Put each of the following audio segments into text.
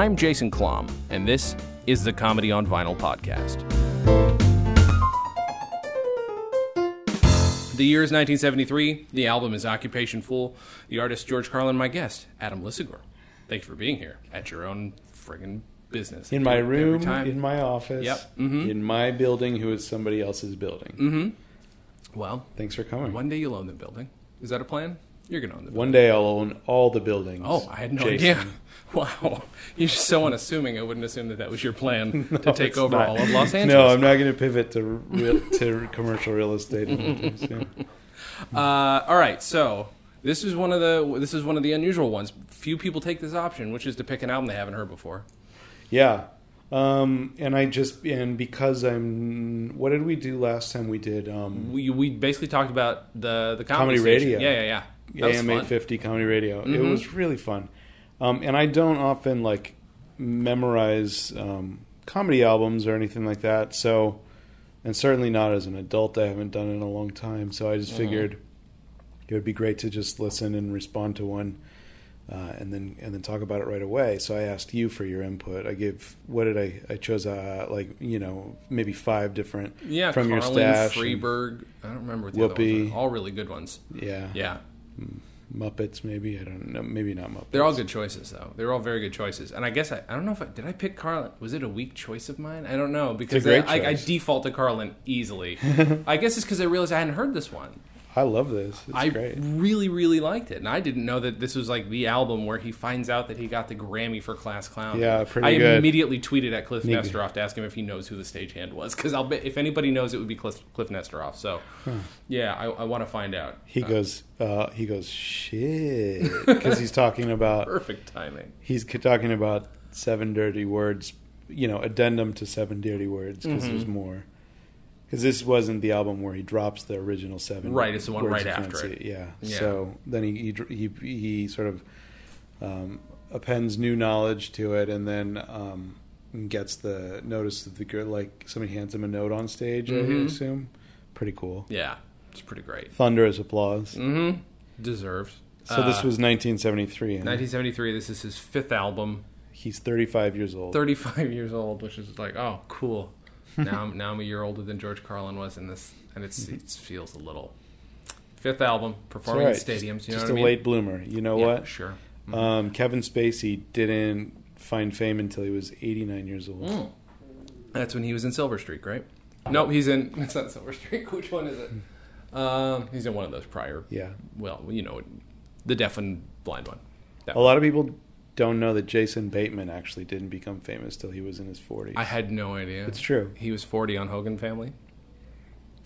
I'm Jason Klamm, and this is the Comedy on Vinyl podcast. The year is 1973. The album is Occupation Foole. The artist George Carlin, my guest, Adam Lisagor. Thank you for being here at your own friggin' business. In my room, in my office, Yep. Mhm. in my building, who is somebody else's building. Mm-hmm. Well, Thanks for coming. one day you'll own the building. Is that a plan? You're gonna own the building. One day I'll own all the buildings. Oh, I had no Jason. idea. Wow, you're just so unassuming. I wouldn't assume that that was your plan to take over not. all of Los Angeles. No, I'm not going to pivot to real, to commercial real estate. Uh, all right, so this is one of the this is one of the unusual ones. Few people take this option, which is to pick an album they haven't heard before. Yeah. Um, and I just and because I'm what did we do last time we did um We we basically talked about the the Comedy comedy, radio. Yeah, yeah, yeah. That AM 850 comedy radio. It Mhm. was really fun. Um, and I don't often like memorize um, comedy albums or anything like that. So, and certainly not as an adult. I haven't done it in a long time. So I just Mhm. figured it would be great to just listen and respond to one, uh, and then and then talk about it right away. So I asked you for your input. I gave what did I? I chose uh, like you know maybe five different Yeah, from your Carlin, stash. and- Freberg. I don't remember what the other Whoopi. All really good ones. yeah, Yeah, Muppets maybe. I don't know. Maybe not Muppets. they're all good choices though. They're all very good choices. And I guess I, I don't know if I did I pick Carlin. Was it a weak choice of mine? I don't know because I, I, I default to Carlin easily. I guess it's because I realized I hadn't heard this one. I love this. It's I great. really, really liked it, and I didn't know that this was like the album where he finds out that he got the Grammy for Class Clown. Yeah, pretty good. I good. immediately tweeted at Cliff Neat. Nesteroff to ask him if he knows who the stagehand was, because I'll bet if anybody knows, it would be Cliff, Cliff Nesteroff. So, yeah, I, I want to find out. He Uh, goes, uh, he goes, shit, because he's talking about perfect timing. he's talking about seven dirty words, you know, addendum to seven dirty words because Mhm. there's more. Because this wasn't the album where he drops the original seven. Right, it's the one right after it. Yeah. Yeah. So then he he he, he sort of um, appends new knowledge to it, and then um, gets the notice that the girl like somebody hands him a note on stage. I Mhm. assume. Pretty cool. Yeah, it's pretty great. Thunderous applause. Mm-hmm. Deserved. So this Uh, was 1973. 1973. This is his fifth album. He's 35 years old. 35 years old, which is like, oh, cool. Now, I'm, now I'm a year older than George Carlin was in this, and it's, it feels a little. Fifth album, performing right. in stadiums. Just, You know just what a I mean? late bloomer. You know Yeah, what? Sure. Um, Kevin Spacey didn't find fame until he was 89 years old. Mm. That's when he was in Silver Streak, right? No, he's in. It's not Silver Streak. Which one is it? Um, he's in one of those prior. Yeah. Well, you know, the deaf and blind one. That A lot of people don't know that Jason Bateman actually didn't become famous till he was in his 40s. I had no idea. it's true. He was 40 on Hogan Family.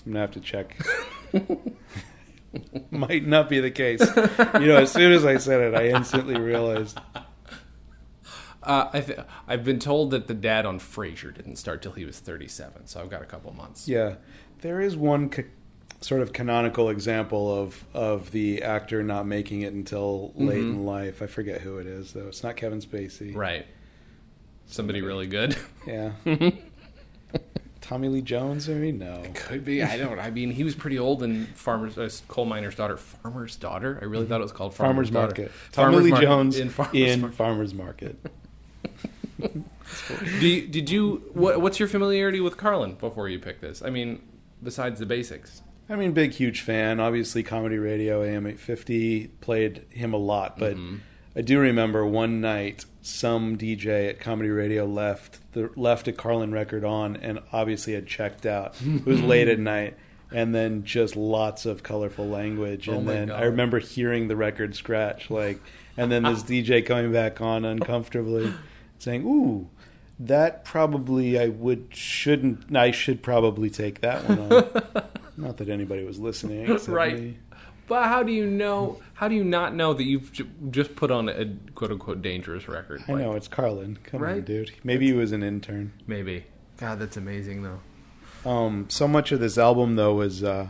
I'm gonna have to check. Might not be the case. You know, as soon as I said it, I instantly realized. Uh, I th- I've been told that the dad on Frasier didn't start till he was 37, so I've got a couple months. Yeah, there is one sort of canonical example of of the actor not making it until late Mhm. in life. I forget who it is though. It's not Kevin Spacey. Right. Somebody really good. Yeah. Tommy Lee Jones, maybe no. Could be. I don't. I mean, he was pretty old in Farmer's uh, Coal Miner's Daughter. Farmer's Daughter. I really thought it was called Farmers Farmer's, Market. Daughter. Tommy Farmer's Lee Market Jones in in Farmer's Market. Farmers Market. You, did you? What, what's your familiarity with Carlin before you pick this? I mean, besides the basics. I mean, big, huge fan. Obviously, comedy radio, AM 850, played him a lot. But Mhm. I do remember one night some DJ at comedy radio left the left a Carlin record on and obviously had checked out. It was late at night. And then just lots of colorful language. Oh And my then God. I remember hearing the record scratch, like, and then this DJ coming back on uncomfortably, saying, "Ooh, that probably I would shouldn't I should probably take that one on." Not that anybody was listening, Right. me. But how do you know? How do you not know that you've ju- just put on a quote unquote dangerous record? I Like, know it's Carlin. Come on, dude. Maybe he was an intern. Maybe. God, that's amazing though. Um, so much of this album though was uh,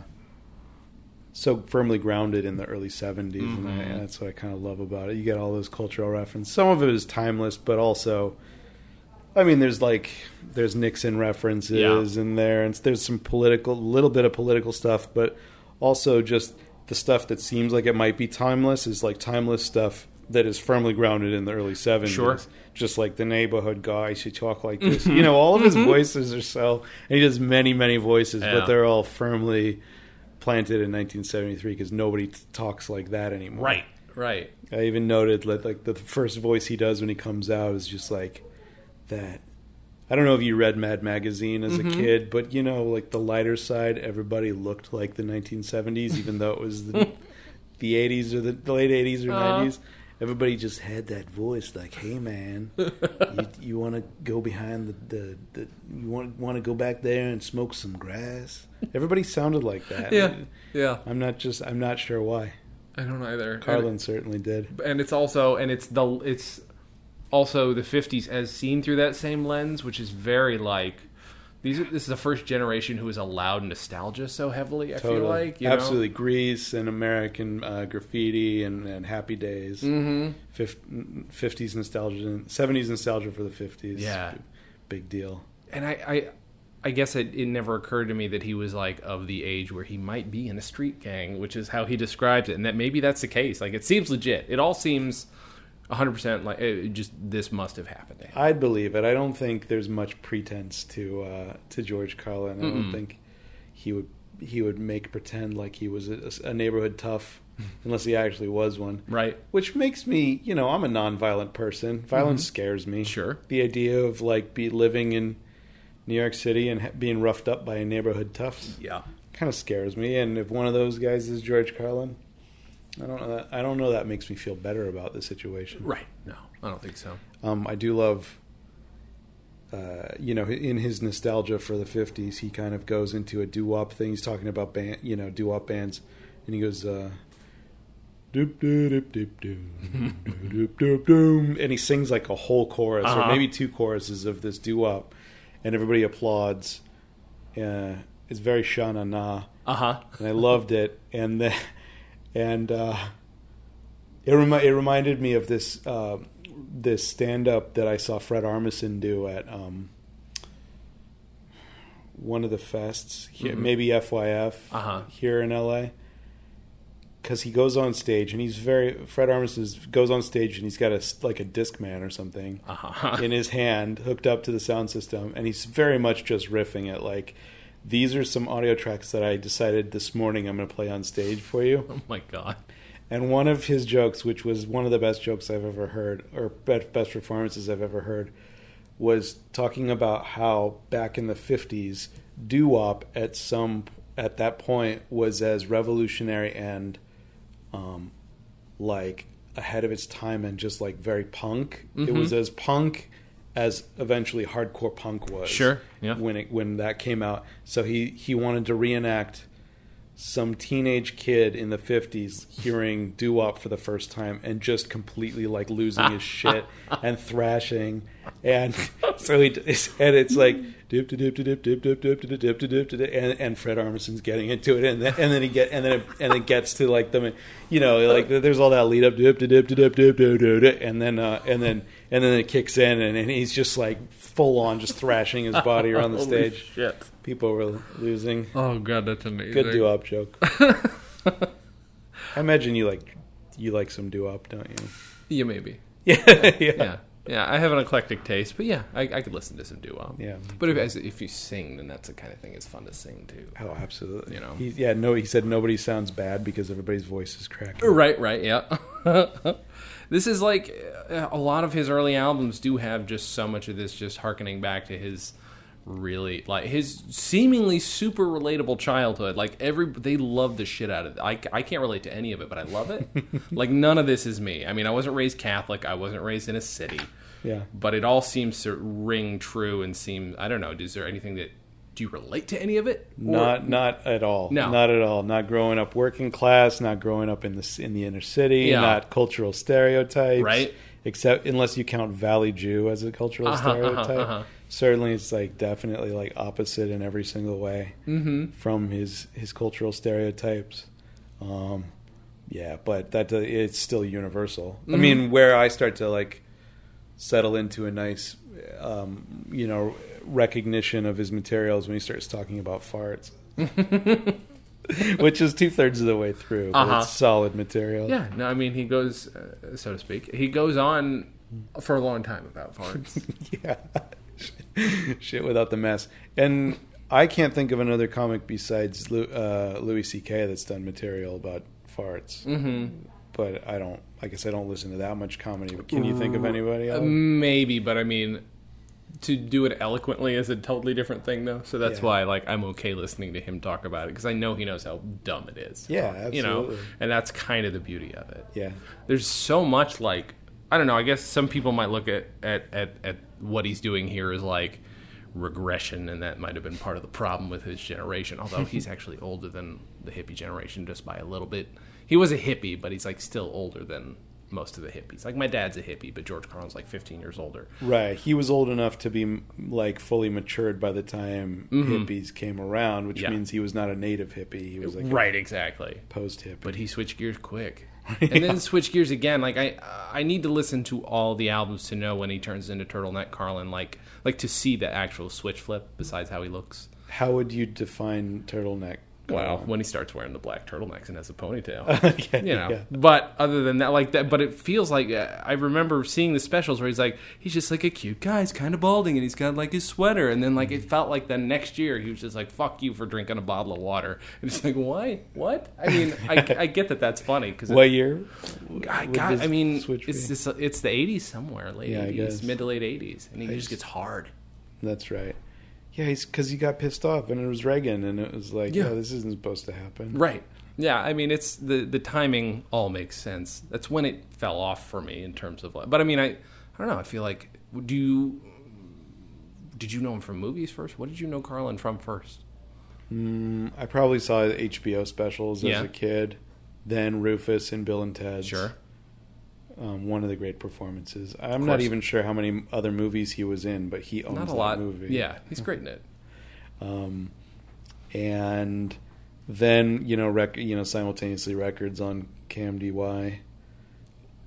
so firmly grounded in the early '70s, and, I, and that's what I kind of love about it. You get all those cultural references. Some of it is timeless, but also I mean, there's like there's Nixon references in there, and there's some political, little bit of political stuff, but also just the stuff that seems like it might be timeless is like timeless stuff that is firmly grounded in the early 70s. Sure. Just like the neighborhood guy should talk like this. Mm-hmm. you know, all of his mm-hmm. voices are so, and he does many, many voices, Yeah. but they're all firmly planted in 1973 because nobody t- talks like that anymore. Right. Right. I even noted that like the first voice he does when he comes out is just like that. I don't know if you read Mad Magazine as Mm-hmm. a kid, but you know, like the lighter side, everybody looked like the 1970s, even though it was the, the 80s or the, the late 80s or Uh-huh. 90s. Everybody just had that voice, like, "Hey, man, you, you want to go behind the, the, the you want want to go back there and smoke some grass?" Everybody sounded like that. Yeah. Yeah. I'm not just I'm not sure why. I don't either. Carlin certainly did. and it's also and it's the it's also the 50s as seen through that same lens which is very like these are, this is the first generation who is allowed nostalgia so heavily i feel like you know? absolutely Grease and American uh, graffiti and, and Happy Days. mm-hmm. Fifties nostalgia, seventies nostalgia for the fifties. Yeah. big deal. and i i I guess it, it never occurred to me that he was like of the age where he might be in a street gang, which is how he describes it, and that maybe that's the case. Like it seems legit. It all seems 100% like it, just this must have happened to him. I'd believe it. I don't think there's much pretense to uh, to George Carlin. I don't Mm-mm. think he would he would make pretend like he was a, a neighborhood tough, unless he actually was one. Right? Which makes me, you know, I'm a nonviolent person. Violence scares me. Mm-hmm. Sure. The idea of like be living in New York City and ha- being roughed up by a neighborhood tough. Yeah. kind of scares me. And if one of those guys is George Carlin, I don't know that I don't know that makes me feel better about the situation. Right. No, I don't think so. Um, I do love, uh, you know, in his nostalgia for the '50s, he kind of goes into a doo-wop thing. He's talking about band, you know, doo-wop bands, and he goes, uh, doop doop doop doop doop doop doop and he sings like a whole chorus or Uh-huh. maybe two choruses of this doo-wop, and everybody applauds. Uh, it's very sha na na Uh huh. and I loved it. And the, and uh, it remi- it reminded me of this uh, this stand up that I saw Fred Armisen do at um, one of the fests, here, Mhm. maybe FYF Uh-huh. here in LA. Because he goes on stage and he's very Fred Armisen goes on stage and he's got a like a Discman or something Uh huh. in his hand hooked up to the sound system and he's very much just riffing it like these are some audio tracks that I decided this morning I'm going to play on stage for you. Oh my god. And one of his jokes, which was one of the best jokes I've ever heard, or be- best performances I've ever heard, was talking about how back in the 50s, doo wop at some at that point was as revolutionary and um, like ahead of its time and just like very punk. It Mhm. was as punk as eventually hardcore punk was. Sure. Yeah. When it when that came out, so he he wanted to reenact some teenage kid in the 50s hearing doo-wop for the first time and just completely like losing his shit and thrashing and so he and it's like dip dip dip dip dip dip dip dip dip dip and and Fred Armisen's getting into it and then and then he get and then it, and it gets to like the you know like there's all that lead up dip to dip dip dip dip dip and then uh and then and then it kicks in and, and he's just like full on just thrashing his body around the Holy stage Shit. people were losing Oh god, that's amazing. Good doo wop joke. I imagine you like you like some doo wop, don't you? Yeah, maybe. Yeah, yeah, Yeah. Yeah, I have an eclectic taste, but yeah, I, I could listen to some doo wop. Yeah. But if as- if you sing, then that's the kind of thing it's fun to sing too. Oh, absolutely. You know. he, yeah. No, he said nobody sounds bad because everybody's voice is cracking. Right, right, yeah. This is like uh, a lot of his early albums do have just so much of this, just harkening back to his really like his seemingly super relatable childhood. Like every they love the shit out of it. I, I can't relate to any of it, but I love it. like none of this is me. I mean, I wasn't raised Catholic. I wasn't raised in a city, Yeah. but it all seems to ring true and seem. I don't know. Is there anything that do you relate to any of it? Or- Not not at all. No. Not at all. Not growing up working class. Not growing up in the in the inner city. Yeah. Not cultural stereotypes. Right. Except unless you count Valley Jew as a cultural Uh-huh, uh-huh, stereotype. uh-huh. Certainly, it's like definitely like opposite in every single way. Mhm. from his his cultural stereotypes. Um, yeah, but that uh, it's still universal. I Mhm. mean, where I start to like settle into a nice, um, you know, recognition of his materials when he starts talking about farts. Which is two thirds of the way through. But Uh-huh. It's solid material. Yeah, no, I mean he goes, uh, so to speak, he goes on for a long time about farts. yeah. Shit without the mess. And I can't think of another comic besides uh, Louis C.K. that's done material about farts. hmm But I don't. I guess I don't listen to that much comedy. But can you think of anybody else? Maybe, but I mean, to do it eloquently is a totally different thing, though. So that's Yeah. why, like, I'm okay listening to him talk about it because I know he knows how dumb it is. Yeah, you know, absolutely. and that's kind of the beauty of it. yeah. There's so much like I don't know. I guess some people might look at at at, at what he's doing here is like regression, and that might have been part of the problem with his generation. Although he's actually older than the hippie generation just by a little bit. He was a hippie, but he's like still older than most of the hippies. Like my dad's a hippie, but George Carlin's like 15 years older. Right. He was old enough to be like fully matured by the time Mhm. hippies came around, which Yeah. means he was not a native hippie. He was like right, exactly. post hippie. But he switched gears quick. And then switched gears again. Like I, I need to listen to all the albums to know when he turns into Turtleneck Carlin. Like, like to see the actual switch flip. Besides how he looks. How would you define turtleneck? Wow, when he starts wearing the black turtlenecks and has a ponytail. okay, you know, yeah. but other than that, like that, but it feels like uh, I remember seeing the specials where he's like, he's just like a cute guy, he's kind of balding, and he's got like his sweater, and then like it felt like the next year he was just like, "Fuck you for drinking a bottle of water," and it's like, why? What? I mean, I, I get that that's funny because What year? I got. I mean, it's just it's the '80s somewhere, late Yeah, '80s, mid to late '80s, and he just just- gets hard. That's right. Yeah, he's because he got pissed off, and it was Reagan, and it was like, Yeah. yeah, this isn't supposed to happen. Right. Yeah, I mean, it's the the timing all makes sense. That's when it fell off for me in terms of like. But I mean, I I don't know. I feel like do you did you know him from movies first? What did you know Carlin from first? Mm, I probably saw HBO specials Yeah. as a kid, then Rufus and Bill and Ted. Sure. Um, one of the great performances. I'm not even sure how many other movies he was in, but he owns Not a that lot. movie. Yeah, he's great in it. Um, and then you know, rec- you know, simultaneously records on KMDY,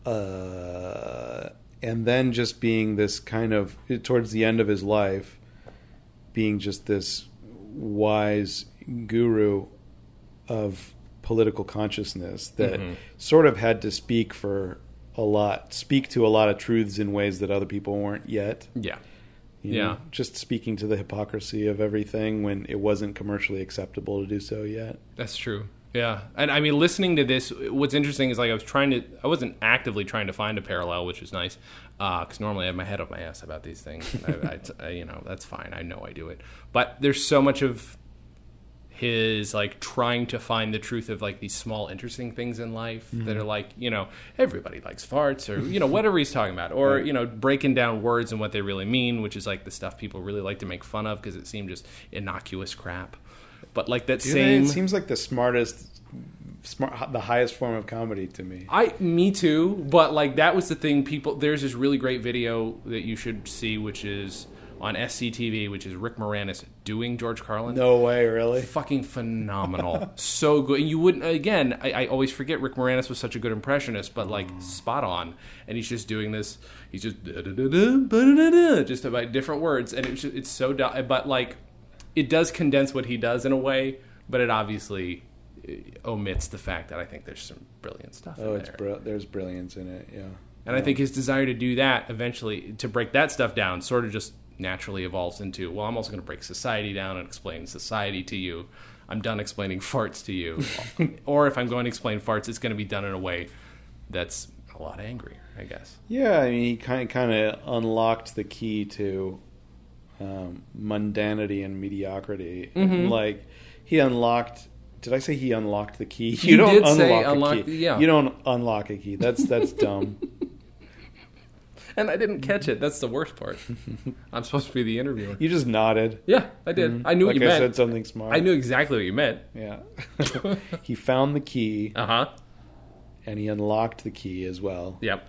Uh, and then just being this kind of towards the end of his life, being just this wise guru of political consciousness that Mhm. sort of had to speak for a lot, speak to a lot of truths in ways that other people weren't yet. Yeah. You Yeah. know, just speaking to the hypocrisy of everything when it wasn't commercially acceptable to do so yet. That's true. Yeah, and I mean, listening to this, what's interesting is like I was trying to, I wasn't actively trying to find a parallel, which is nice, uh, because normally I have my head up my ass about these things. I, I, I, you know, that's fine. I know I do it, but there's so much of his like trying to find the truth of like these small interesting things in life that mm-hmm. are like you know everybody likes farts or you know whatever he's talking about or Right. you know breaking down words and what they really mean which is like the stuff people really like to make fun of because it seemed just innocuous crap but like that Dude, same it seems like the smartest, smart, the highest form of comedy to me. I me too, but like that was the thing. People, there's this really great video that you should see, which is on SCTV, which is Rick Moranis doing George Carlin. No way, really. Fucking phenomenal, so good. And you wouldn't again. I, I always forget Rick Moranis was such a good impressionist, but like spot on. And he's just doing this. He's just just about different words, and it's just, it's so. But like, it does condense what he does in a way, but it obviously uh, omits the fact that I think there's some brilliant stuff. Oh, it's there. br- there's brilliance in it. Yeah, And I think his desire to do that eventually, to break that stuff down, sort of just naturally evolves into, well, I'm also going to break society down and explain society to you. I'm done explaining farts to you. or if I'm going to explain farts, it's going to be done in a way that's a lot angrier, I guess. yeah. I mean, he kind of kind of unlocked the key to um, mundanity and mediocrity. Mhm. Like he unlocked. Did I say he unlocked the key? You did say a unlock- key. yeah. You don't unlock a key. That's that's dumb. And I didn't catch it. That's the worst part. I'm supposed to be the interviewer. You just nodded. Yeah, I did. I knew like what you I meant. said something smart. I knew exactly what you meant. Yeah. he found the key Uh huh. and he unlocked the key as well. Yep.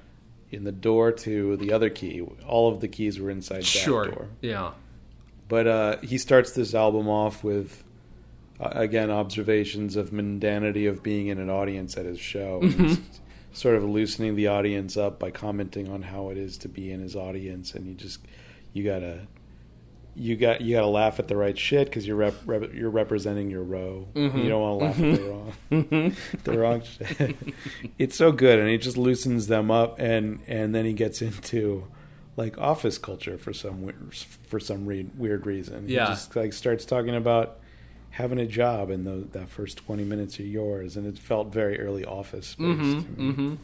In the door to the other key, all of the keys were inside that Sure. door. Yeah. But uh, he starts this album off with, uh, again, observations of mundanity of being in an audience at his show. He's sort of loosening the audience up by commenting on how it is to be in his audience, and you just you gotta you got you gotta laugh at the right shit because you're rep, rep, you're representing your row. Mhm. You don't want to laugh at the wrong the wrong shit. it's so good, and he just loosens them up, and and then he gets into like office culture for some weird, for some re- weird reason. Yeah. he just like starts talking about having a job, and the, that first twenty minutes are yours, and it felt very early office based. Mm-hmm. Mm-hmm.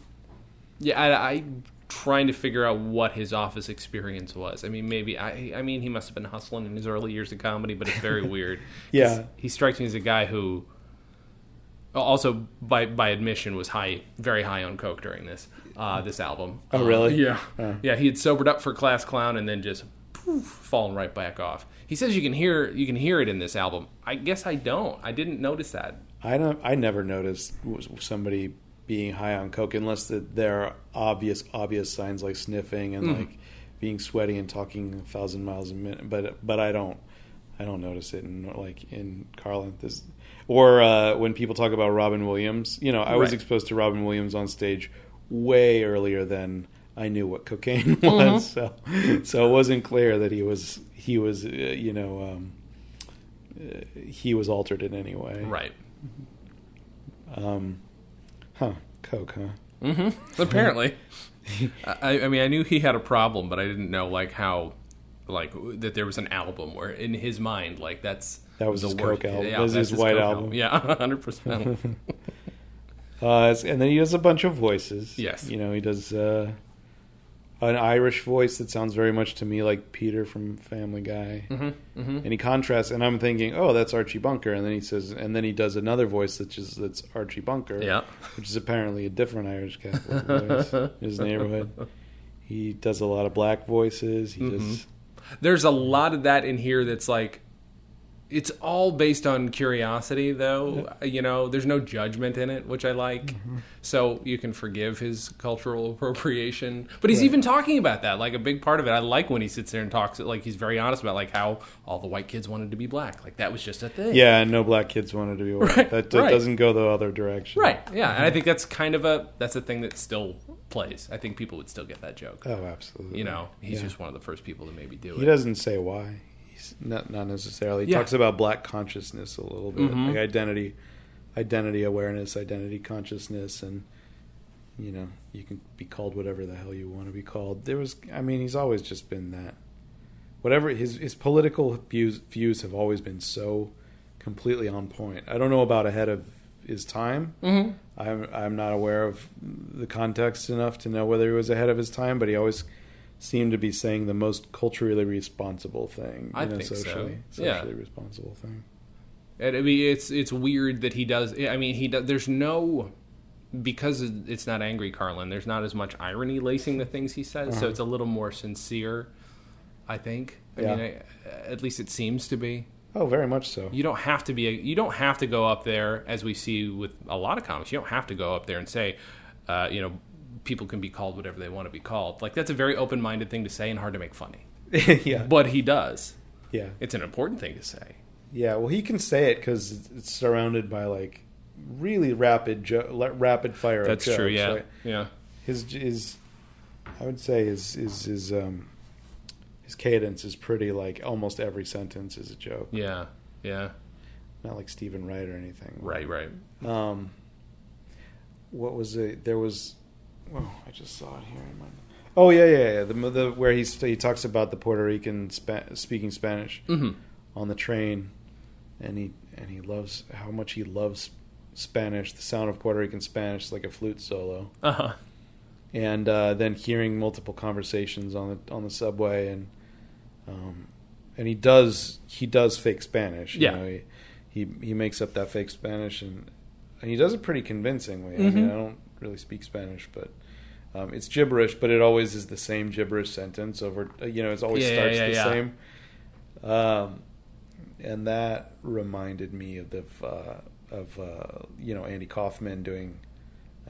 Yeah, I, I trying to figure out what his office experience was. I mean, maybe I. I mean, he must have been hustling in his early years of comedy, but it's very weird Yeah. he strikes me as a guy who, also by by admission, was high, very high on coke during this uh, this album. Oh, Uh, really? yeah, Oh. yeah. He had sobered up for Class Clown and then just poof, fallen right back off. He says you can hear you can hear it in this album. I guess I don't. I didn't notice that. I don't. I never noticed somebody being high on coke unless that there are obvious obvious signs like sniffing and Mhm. like being sweaty and talking a thousand miles a minute. But but I don't. I don't notice it in like in Carlin. This or uh, when people talk about Robin Williams. You know, I was exposed to Robin Williams on stage way earlier than I knew what cocaine was. So so it wasn't clear that he was he was uh, you know. Um, uh, he was altered in any way. Right. Um, huh? Coke, huh? Mm-hmm. Apparently, I, I mean, I knew he had a problem, but I didn't know like how, like that there was an album where in his mind, like that's That was the his Coke album. Yeah, That was that's his White Coke album. Yeah, hundred percent. Uh, and then he does a bunch of voices. Yes. you know he does uh, an Irish voice that sounds very much to me like Peter from Family Guy. hmm hmm And he contrasts, and I'm thinking, oh, that's Archie Bunker. And then he says, and then he does another voice that is that's Archie Bunker. Yeah. which is apparently a different Irish Catholic voice in his neighborhood. He does a lot of black voices. He Mm-hmm. does. There's a lot of that in here that's like, it's all based on curiosity, though. You know, there's no judgment in it, which I like. Mm-hmm. So you can forgive his cultural appropriation. But he's Right. even talking about that, like a big part of it. I like when he sits there and talks. Like he's very honest about like how all the white kids wanted to be black. Like that was just a thing. Yeah, and no black kids wanted to be white. Right, that, that right. doesn't go the other direction. Right. Yeah. And I think that's kind of a that's a thing that still plays. I think people would still get that joke. Oh, absolutely. You know, he's Yeah. just one of the first people to maybe do it. He doesn't say why. Not not necessarily. He Yeah. talks about black consciousness a little bit, Mhm. like identity, identity awareness, identity consciousness, and you know, you can be called whatever the hell you want to be called. There was, I mean, he's always just been that. Whatever his his political views views have always been so completely on point. I don't know about ahead of his time. Mm-hmm. I'm I'm not aware of the context enough to know whether he was ahead of his time, but he always seemed to be saying the most culturally responsible thing. I you know, think so. socially, Yeah. socially responsible thing. And I mean, it's it's weird that he does. I mean, he does. There's no because it's not angry Carlin. There's not as much irony lacing the things he says, so Uh-huh. it's a little more sincere. I think. I Yeah. mean, I, at least it seems to be. Oh, very much so. You don't have to be. A, you don't have to go up there, as we see with a lot of comics. You don't have to go up there and say, uh, you know, people can be called whatever they want to be called. Like that's a very open-minded thing to say and hard to make funny. yeah, But he does. yeah, It's an important thing to say. yeah. Well, he can say it because it's surrounded by like really rapid, jo- rapid fire. That's true. jokes, Yeah. right? Yeah. His his, I would say his his his um his cadence is pretty like almost every sentence is a joke. Yeah. Yeah. Not like Steven Wright or anything. Right. Right. Um, what was it? There was. Oh, I just saw it here. In my, oh yeah, yeah, yeah. The, the where he's, he talks about the Puerto Rican spa- speaking Spanish Mm-hmm. on the train, and he and he loves how much he loves Spanish. The sound of Puerto Rican Spanish, like a flute solo, Uh huh. and uh, then hearing multiple conversations on the on the subway, and um, and he does he does fake Spanish. you Yeah. know, he, he he makes up that fake Spanish, and and he does it pretty convincingly. I mean. I don't really speak Spanish, but. Um, it's gibberish, but it always is the same gibberish sentence over. uh, You know, it always Yeah, yeah, starts yeah, the yeah. same. Um, and that reminded me of the uh, of uh, you know Andy Kaufman doing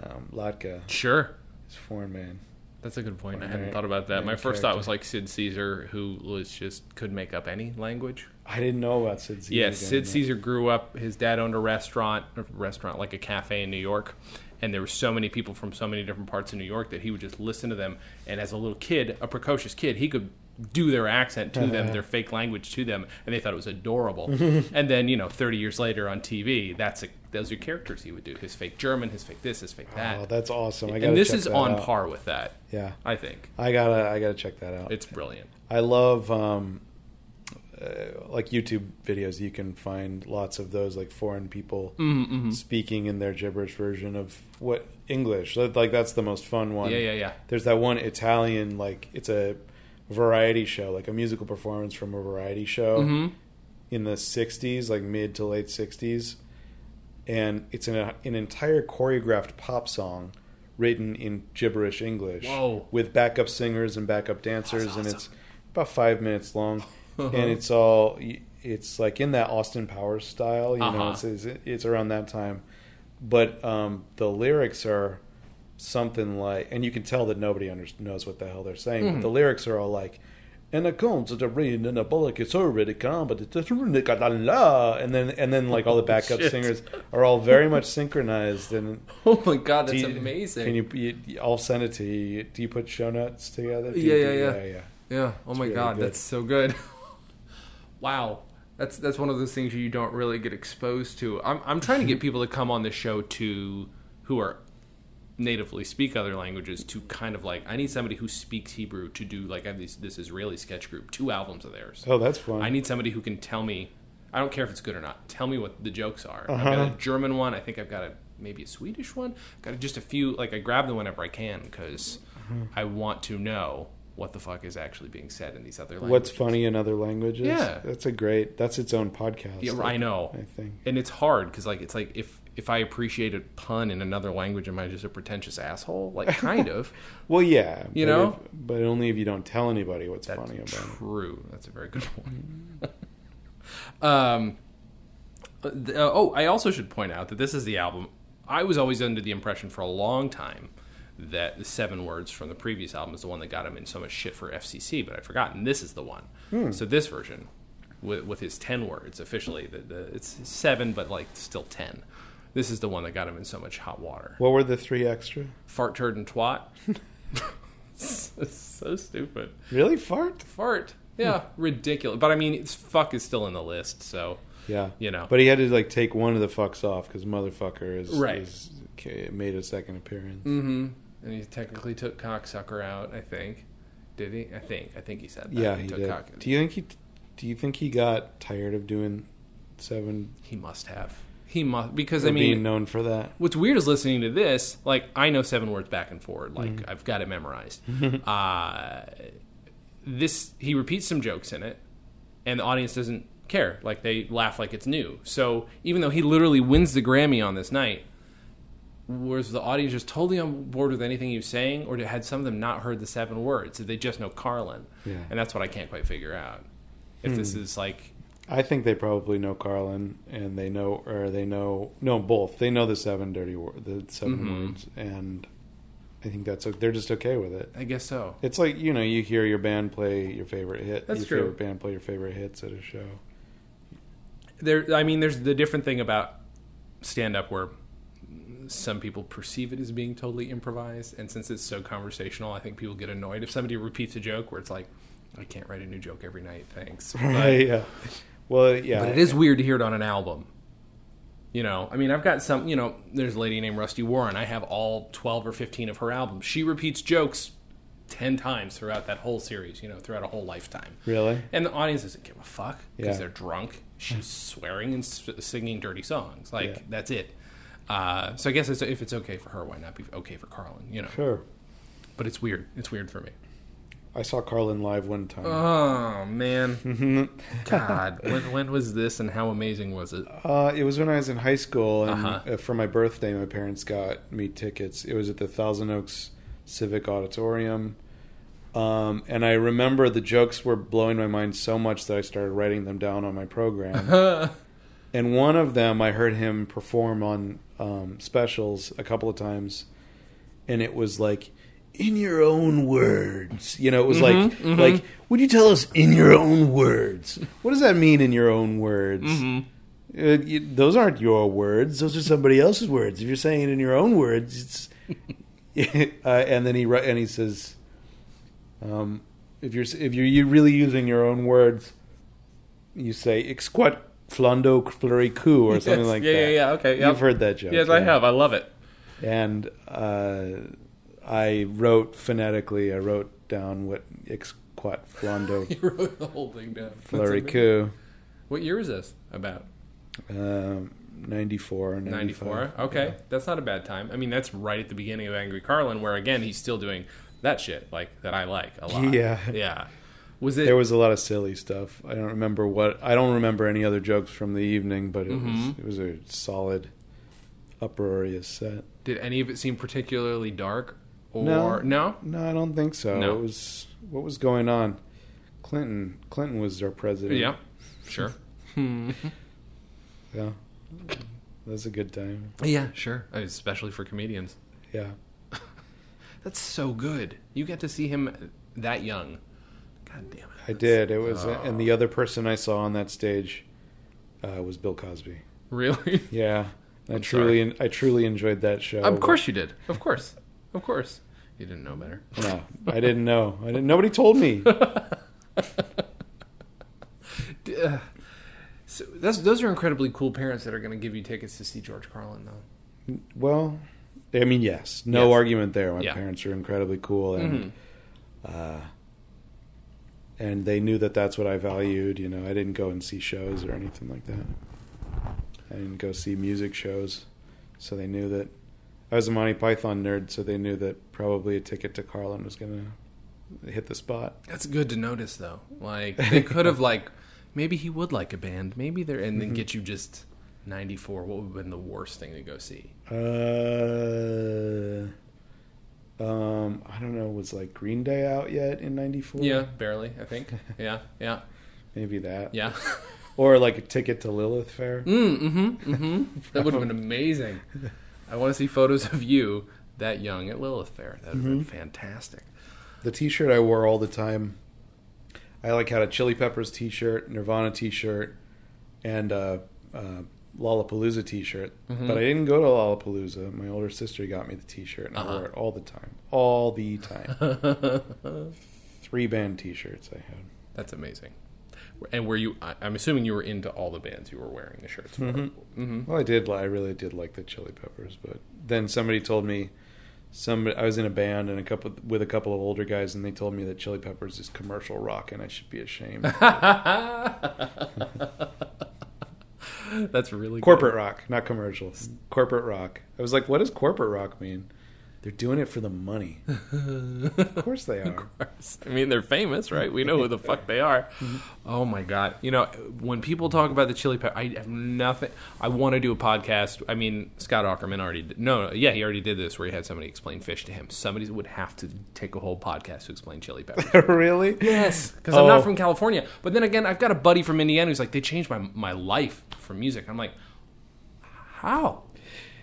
um, Latka, Sure. his foreign man. That's a good point. I hadn't thought about that. My first thought was like Sid Caesar, who was just could make up any language. I didn't know about Sid Caesar. Yes, doing Sid. Caesar grew up. His dad owned a restaurant, a restaurant like a cafe in New York, and there were so many people from so many different parts of New York that he would just listen to them. And as a little kid, a precocious kid, he could do their accent to them, their fake language to them, and they thought it was adorable. and then you know, 30 years later on TV, that's a, those are characters he would do: his fake German, his fake this, his fake that. Oh, that's awesome. I and this is on out. par with that. Yeah, I think I gotta I gotta check that out. it's brilliant. I love um, uh, like YouTube videos. You can find lots of those, like foreign people Mm-hmm, speaking in their gibberish version of what English. Like that's the most fun one. Yeah, yeah, yeah. There's that one Italian, like it's a variety show, like a musical performance from a variety show Mm-hmm. in the '60s, like mid to late '60s, and it's an an entire choreographed pop song written in gibberish English Whoa. with backup singers and backup dancers, That's and it's about five minutes long, Uh-huh. and it's all it's like in that Austin Powers style, you know, Uh-huh. it's, it's it's around that time, but um, the lyrics are something like, and you can tell that nobody under, knows what the hell they're saying. Mm-hmm. But the lyrics are all like. And it comes to the rain and the bullock is already come, but it's and then and then like all the backup Shit. singers are all very much synchronized and Oh my god, that's you- amazing. Can you, you? I'll send it to you. Do you put show notes together? Yeah, you, yeah, yeah. yeah, yeah. Yeah. Oh my really god, good. that's so good. wow. That's that's one of those things you don't really get exposed to. I'm I'm trying to get people to come on the show to who are natively speak other languages to kind of like I need somebody who speaks Hebrew to do like I have this this Israeli sketch group, two albums of theirs. Oh, that's fun. I need somebody who can tell me. I don't care if it's good or not. Tell me what the jokes are. I've Uh-huh. got a German one. I think I've got a maybe a Swedish one. I've Got just a few. Like I grab them whenever I can because Uh-huh. I want to know what the fuck is actually being said in these other languages. What's funny in other languages? Yeah. that's a great. That's its own podcast. Yeah, I know. I think. And it's hard because like it's like if if I appreciate a pun in another language, am I just a pretentious asshole? Like kind of. Well, yeah, You but know? if- but only if you don't tell anybody what's That's funny about it. true. That's a very good point. um, uh, uh, oh, I also should point out that this is the album. I was always under the impression for a long time that the seven words from the previous album is the one that got him in so much shit for FCC, but I'd forgotten this is the one. Hmm. So this version, with, with his ten words officially, the, the, it's seven, but like still ten. This is the one that got him in so much hot water. What were the three extra? Fart, turd, and twat. so stupid. Really, fart? Fart. Yeah, ridiculous. But I mean, it's, fuck is still in the list, so Yeah, you know. But he had to like take one of the fucks off because motherfucker is, Right. is made a second appearance. mm-hmm. And he technically took cocksucker out. I think. Did he? I think. I think he said that. Yeah, he took did. cock- Do you think he? Do you think he got tired of doing seven? He must have. He must because I mean, being known for that. what's weird is listening to this. Like I know seven words back and forward. Like Mm-hmm. I've got it memorized. uh, this he repeats some jokes in it, and the audience doesn't care. Like they laugh like it's new. So even though he literally wins the Grammy on this night, was the audience just totally on board with anything he was saying, or had some of them not heard the seven words? Did they just know Carlin? Yeah. And that's what I can't quite figure out. If this Hmm. is like I think they probably know Carlin, and they know, or they know, no, both. They know the seven dirty, wor- the 7 Mhm. words, and I think that's they're just okay with it. I guess so. It's like you know, you hear your band play your favorite hit. That's your true. favorite band play your favorite hits at a show. there i mean there's the different thing about stand up where some people perceive it as being totally improvised and since it's so conversational i think people get annoyed if somebody repeats a joke where it's like i can't write a new joke every night thanks Right? Yeah. Well, yeah. but it is weird to hear it on an album you know i mean i've got some you know there's a lady named rusty warren i have all 12 or 15 of her albums she repeats jokes 10 times throughout that whole series you know throughout a whole lifetime really. and the audience doesn't give a fuck because Yeah. they're drunk. She's swearing and s- singing dirty songs. Like Yeah. that's it. Uh, so I guess it's, if it's okay for her, why not be okay for Carlin? You know. Sure. But it's weird. It's weird for me. I saw Carlin live one time. Oh man, God, when, when was this and how amazing was it? Uh, it was when I was in high school, and Uh-huh. uh, for my birthday, my parents got me tickets. It was at the Thousand Oaks Civic Auditorium, um, and I remember the jokes were blowing my mind so much that I started writing them down on my program. and one of them, I heard him perform on um, specials a couple of times, and it was like. In your own words, you know, it was like, like, would you tell us in your own words? What does that mean in your own words? Uh, you, those aren't your words; those are somebody else's words. If you're saying it in your own words, it's. uh, and then he and he says, um, "If you're if you're you really using your own words, you say exquat flando flurry coup or something Yes. like yeah, that." Yeah, yeah, yeah. Okay. Yep. You've heard that joke. Yes, I have. I love it. And uh, I wrote phonetically. I wrote down what exquat flando You wrote the whole thing down. Flurry coup. What year is this? About Um, 94 94 Okay, Yeah. that's not a bad time. I mean, that's right at the beginning of Angry Carlin, where again he's still doing that shit like that I like a lot. Yeah. yeah. Was it? There was a lot of silly stuff. I don't remember what. I don't remember any other jokes from the evening, but it was Mhm. it was a solid, uproarious set. Did any of it seem particularly dark? Or No. no? No, I don't think so. No. It was what was going on. Clinton Clinton was our president. Yeah. Sure. Hmm. yeah. That was a good time. Yeah, sure. Especially for comedians. Yeah. That's so good. You get to see him that young. God damn it. I did. It was, Oh. and the other person I saw on that stage uh, was Bill Cosby. Really? Yeah, I I'm truly, I truly enjoyed that show. of course you did. Of course. Of course. You didn't know better. No, I didn't know. I didn't. Nobody told me. Uh, So those are incredibly cool parents that are going to give you tickets to see George Carlin, though. Well, I mean, yes, no Yes. argument there. My Yeah. parents are incredibly cool, and Mhm. uh, and they knew that that's what I valued. You know, I didn't go and see shows or anything like that. I didn't go see music shows, so they knew that I was a Monty Python nerd. So they knew that probably a ticket to Carlin was going to hit the spot. That's good to notice, though. Like they could have like maybe he would like a band, maybe they're and then get you just ninety four. What would have been the worst thing to go see? Uh, um, I don't know. Was like Green Day out yet in '94? Yeah, barely. I think. Yeah, yeah, maybe that. yeah. Or like a ticket to Lilith Fair. Mm, mm-hmm, mm-hmm. That would have been amazing. I want to see photos of you that young at Lilith Fair. That would have been fantastic. The T-shirt I wore all the time. I like had a Chili Peppers T-shirt, Nirvana T-shirt, and a, a Lollapalooza T-shirt. Mhm. But I didn't go to Lollapalooza. My older sister got me the T-shirt, and Uh-huh. I wore it all the time, all the time. Three band T-shirts I had. That's amazing. And were you? I'm assuming you were into all the bands you were wearing the shirts for. Mhm. Mm-hmm. Well, I did. I really did like the Chili Peppers, but then somebody told me, some I was in a band and a couple with a couple of older guys, and they told me that Chili Peppers is commercial rock, and I should be ashamed. That's really good. corporate rock, not commercial. Corporate rock. I was like, what does corporate rock mean? They're doing it for the money. of course they are. course. I mean, they're famous, right? We know who the fuck they are. Mm-hmm. Oh my god! You know, when people talk about the Chili Pepper, I have nothing. I want to do a podcast. I mean, Scott Aukerman already. Did, no, no, yeah, he already did this where he had somebody explain fish to him. Somebody would have to take a whole podcast to explain Chili Pepper. really? Yes, because I'm not Oh. from California. But then again, I've got a buddy from Indiana who's like, they changed my my life for music. I'm like, how?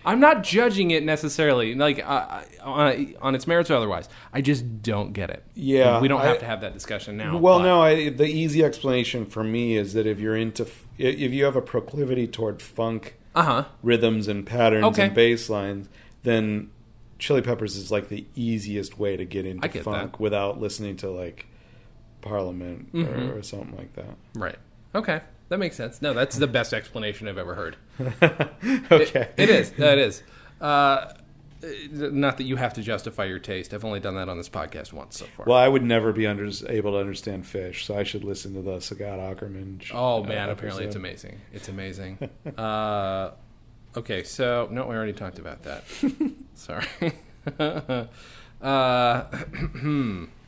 I'm not judging it necessarily, like uh, on, on its merits or otherwise. I just don't get it. Yeah, we don't have I- to have that discussion now. Well, but- no. I, the easy explanation for me is that if you're into, if you have a proclivity toward funk Uh huh. rhythms and patterns Okay. and bass lines, then Chili Peppers is like the easiest way to get into get funk that. without listening to like Parliament Mhm. or, or something like that. Right. Okay. That makes sense. No, that's the best explanation I've ever heard. okay, It, it is. That is. Uh, not that you have to justify your taste. I've only done that on this podcast once so far. Well, I would never be under, able to understand fish, so I should listen to the Scott Aukerman. Oh uh, man, apparently it's amazing. It's amazing. uh, okay, so no, we already talked about that. Sorry. uh,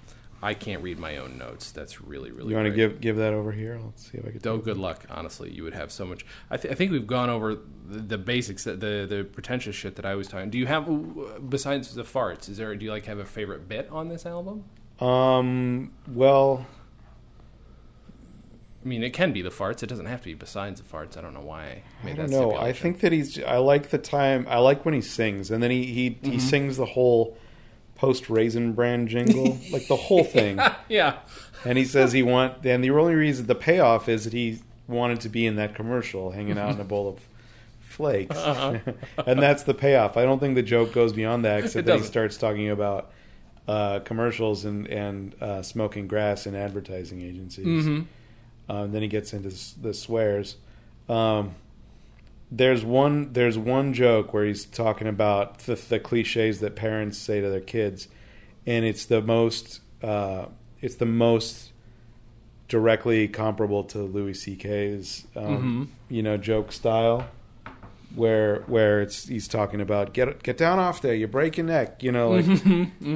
I can't read my own notes. That's really really. You want to give give that over here? Let's see if I can. Oh, good luck. Honestly, you would have so much. I, th- I think we've gone over the, the basics, the the pretentious shit that I was talking. About. Do you have besides the farts? Is there? Do you like have a favorite bit on this album? Um. Well, I mean, it can be the farts. It doesn't have to be besides the farts. I don't know why I I don't know. I think that he's. I like the time. I like when he sings, and then he he, Mm-hmm. he sings the whole Post Raisin Bran jingle, like the whole thing. yeah. And he says he want. And the only reason the payoff is that he wanted to be in that commercial, hanging out in a bowl of flakes, Uh-huh. and that's the payoff. I don't think the joke goes beyond that, except that he starts talking about uh, commercials and and uh, smoking grass in advertising agencies. Mm-hmm. Um, then he gets into the swears. Um, there's one. There's one joke where he's talking about the, the cliches that parents say to their kids, and it's the most. Uh, it's the most directly comparable to Louis C.K.'s, um, you know, joke style, where where it's he's talking about get get down off there, you break your neck, you know, like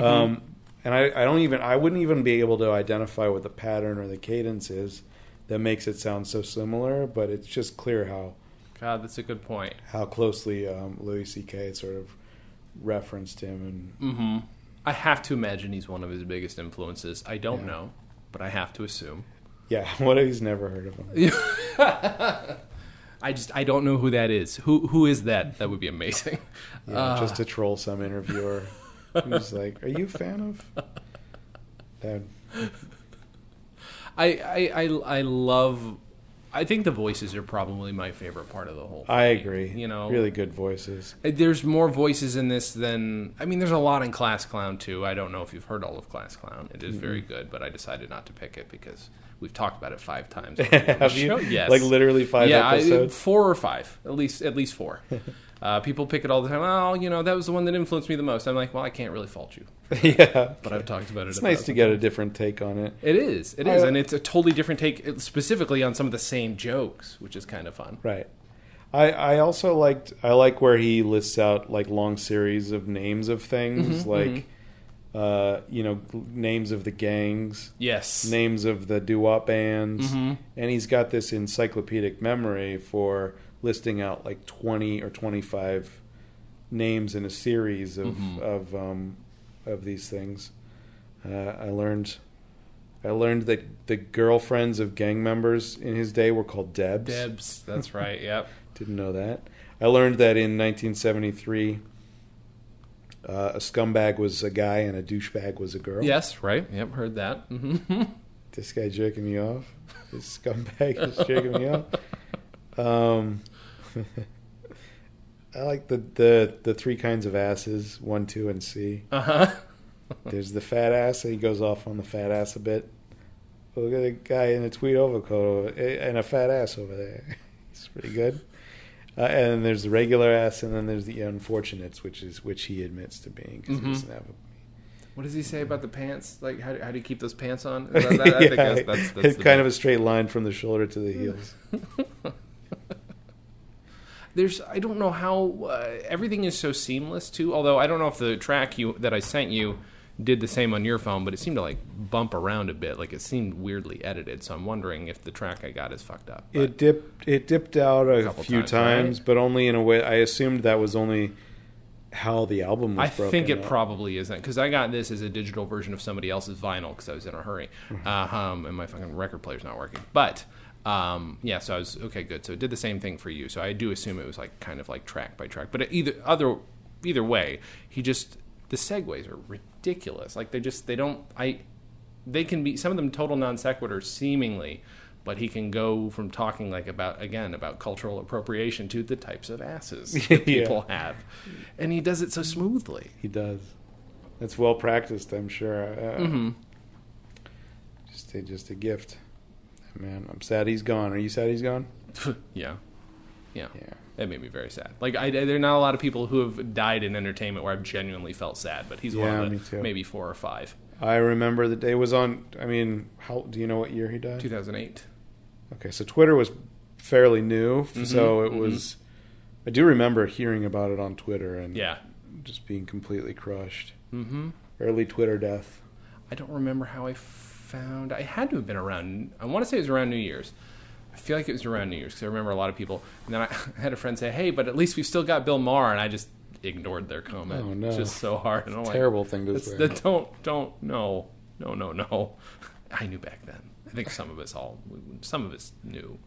um, and I, I don't even I wouldn't even be able to identify what the pattern or the cadence is that makes it sound so similar, but it's just clear how God, that's a good point. how closely um, Louis C.K. sort of referenced him and Mm-hmm. I have to imagine he's one of his biggest influences. I don't Yeah. know, but I have to assume. yeah, what if he's never heard of him? I just I don't know who that is. Who who is that? That would be amazing. Yeah, Uh, just to troll some interviewer who's like, "Are you a fan of?" That I, I I I love. I think the voices are probably my favorite part of the whole. Thing. I agree. You know, really good voices. Uh, there's more voices in this than I mean. There's a lot in Class Clown too. I don't know if you've heard all of Class Clown. It is very good, but I decided not to pick it because we've talked about it five times. Have you? Yes, Like literally five yeah, I- four or five, at least at least four. uh, people pick it all the time. Oh, you know that was the one that influenced me the most. I'm like, well, I can't really fault you, yeah, but I've talked about it. it's nice to get a different take on it. It is. It is, I- and it's a totally different take, uh, specifically on some of the same jokes, which is kind of fun. Right. I, I also liked I like where he lists out like long series of names of things Mm-hmm, like uh, you know names of the gangs, Yes. names of the doo wop bands, Mhm. and he's got this encyclopedic memory for listing out like twenty or twenty five names in a series of Mhm. of um, of these things. Uh, I learned. I learned that the girlfriends of gang members in his day were called Debs. Debs. That's right. Yep. Didn't know that. I learned that in 1973, uh, a scumbag was a guy and a douchebag was a girl. Yes. Right. Yep. Heard that. hmm This guy jerking me off. This scumbag is jerking me off. Um, I like the, the, the three kinds of asses one, two, and C. Uh huh. There's the fat ass, and he goes off on the fat ass a bit. Look at the guy in a tweed overcoat and a fat ass over there. He's pretty good. Uh, and then there's the regular ass, and then there's the unfortunates, which is which he admits to being. 'cause he Mhm. doesn't have a- What does he say about the pants? Like, how, how do you keep those pants on? That, that, I think Yeah, that's, that's, it's kind of a straight line from the shoulder to the heels. There's, I don't know how uh, everything is so seamless too. Although I don't know if the track you that I sent you did the same on your phone, but it seemed to like bump around a bit. Like it seemed weirdly edited. So I'm wondering if the track I got is fucked up. But- It dipped. It dipped out a, couple few times, times, right? but only in a way. I assumed that was only how the album was. I think it up. probably isn't because I got this as a digital version of somebody else's vinyl because I was in a hurry, uh, um, and my fucking record player's not working. But um, yeah, so I was okay, good. So it did the same thing for you. So I do assume it was like kind of like track by track. But either other either way, he just the segues are ridiculous. Like they just they don't I they can be some of them total non sequiturs seemingly. But he can go from talking like about again about cultural appropriation to the types of asses that Yeah. people have, and he does it so smoothly. He does. It's well practiced, I'm sure. Uh, Mm-hmm. Just a, just a gift. Man, I'm sad he's gone. Are you sad he's gone? yeah, yeah, Yeah. That made me very sad. Like, I, there are not a lot of people who have died in entertainment where I've genuinely felt sad, but he's Yeah, one of the maybe four or five. I remember the day was on. I mean, how do you know what year he died? 2008. Okay, so Twitter was fairly new, Mhm, so it mhm. was. I do remember hearing about it on Twitter and Yeah. just being completely crushed. hmm Early Twitter death. I don't remember how I found. I had to have been around. I want to say it was around New Year's. I feel like it was around New Year's because I remember a lot of people. And then I, I had a friend say, "Hey, but at least we've still got Bill Maher," and I just ignored their comment. Oh, no. It's just so hard. And I'm like, Terrible thing to say. that don't don't no no no no. I knew back then. I think some of us all some of us knew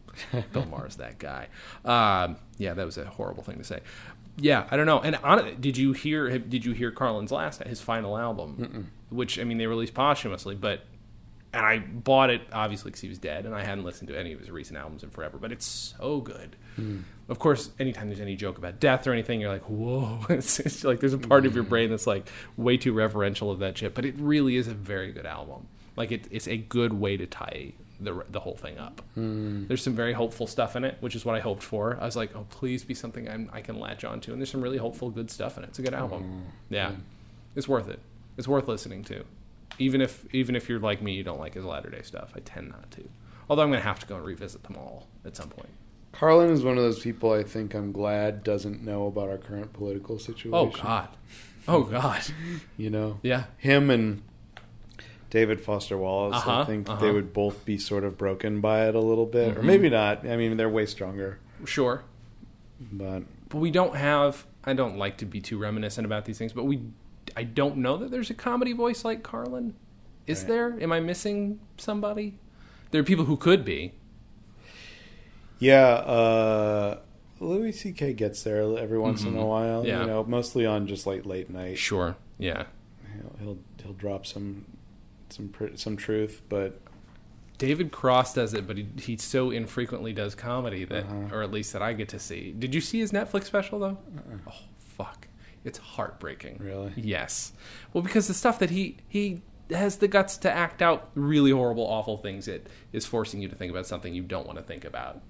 Bill Maher's that guy. Um, yeah, that was a horrible thing to say. Yeah, I don't know. And on, did you hear did you hear Carlin's last his final album, which I mean they released posthumously, but and I bought it obviously because he was dead, and I hadn't listened to any of his recent albums in forever. But it's so good. Hmm. Of course, anytime there's any joke about death or anything, you're like, whoa! It's, it's like there's a part of your hmm. brain that's like way too reverential of that shit. But it really is a very good album. Like it, it's a good way to tie the the whole thing up. Hmm. There's some very hopeful stuff in it, which is what I hoped for. I was like, oh, please be something I'm, I can latch onto. And there's some really hopeful, good stuff in it. It's a good album. Yeah, it's worth it. It's worth listening to, even if even if you're like me, you don't like his latter day stuff. I tend not to. Although I'm gonna have to go and revisit them all at some point. Carlin is one of those people I think I'm glad doesn't know about our current political situation. Oh God, oh God, You know, yeah, him and David Foster Wallace. Uh-huh, I think uh-huh. they would both be sort of broken by it a little bit, or Mhm. maybe not. I mean, they're way stronger, sure. but But we don't have. I don't like to be too reminiscent about these things, but we. I don't know that there's a comedy voice like Carlin. Is Right. there? Am I missing somebody? There are people who could be. yeah, uh, Louis C.K. gets there every once in Mhm. a while. Yeah. You know, mostly on just like late night. Sure. Yeah. He'll he'll, he'll drop some some pr- some truth, but David Cross does it, but he, he so infrequently does comedy that, Uh-huh. or at least that I get to see. Did you see his Netflix special though? Oh fuck, it's heartbreaking. Really? Yes. Well, because the stuff that he he has the guts to act out really horrible, awful things. It is forcing you to think about something you don't want to think about.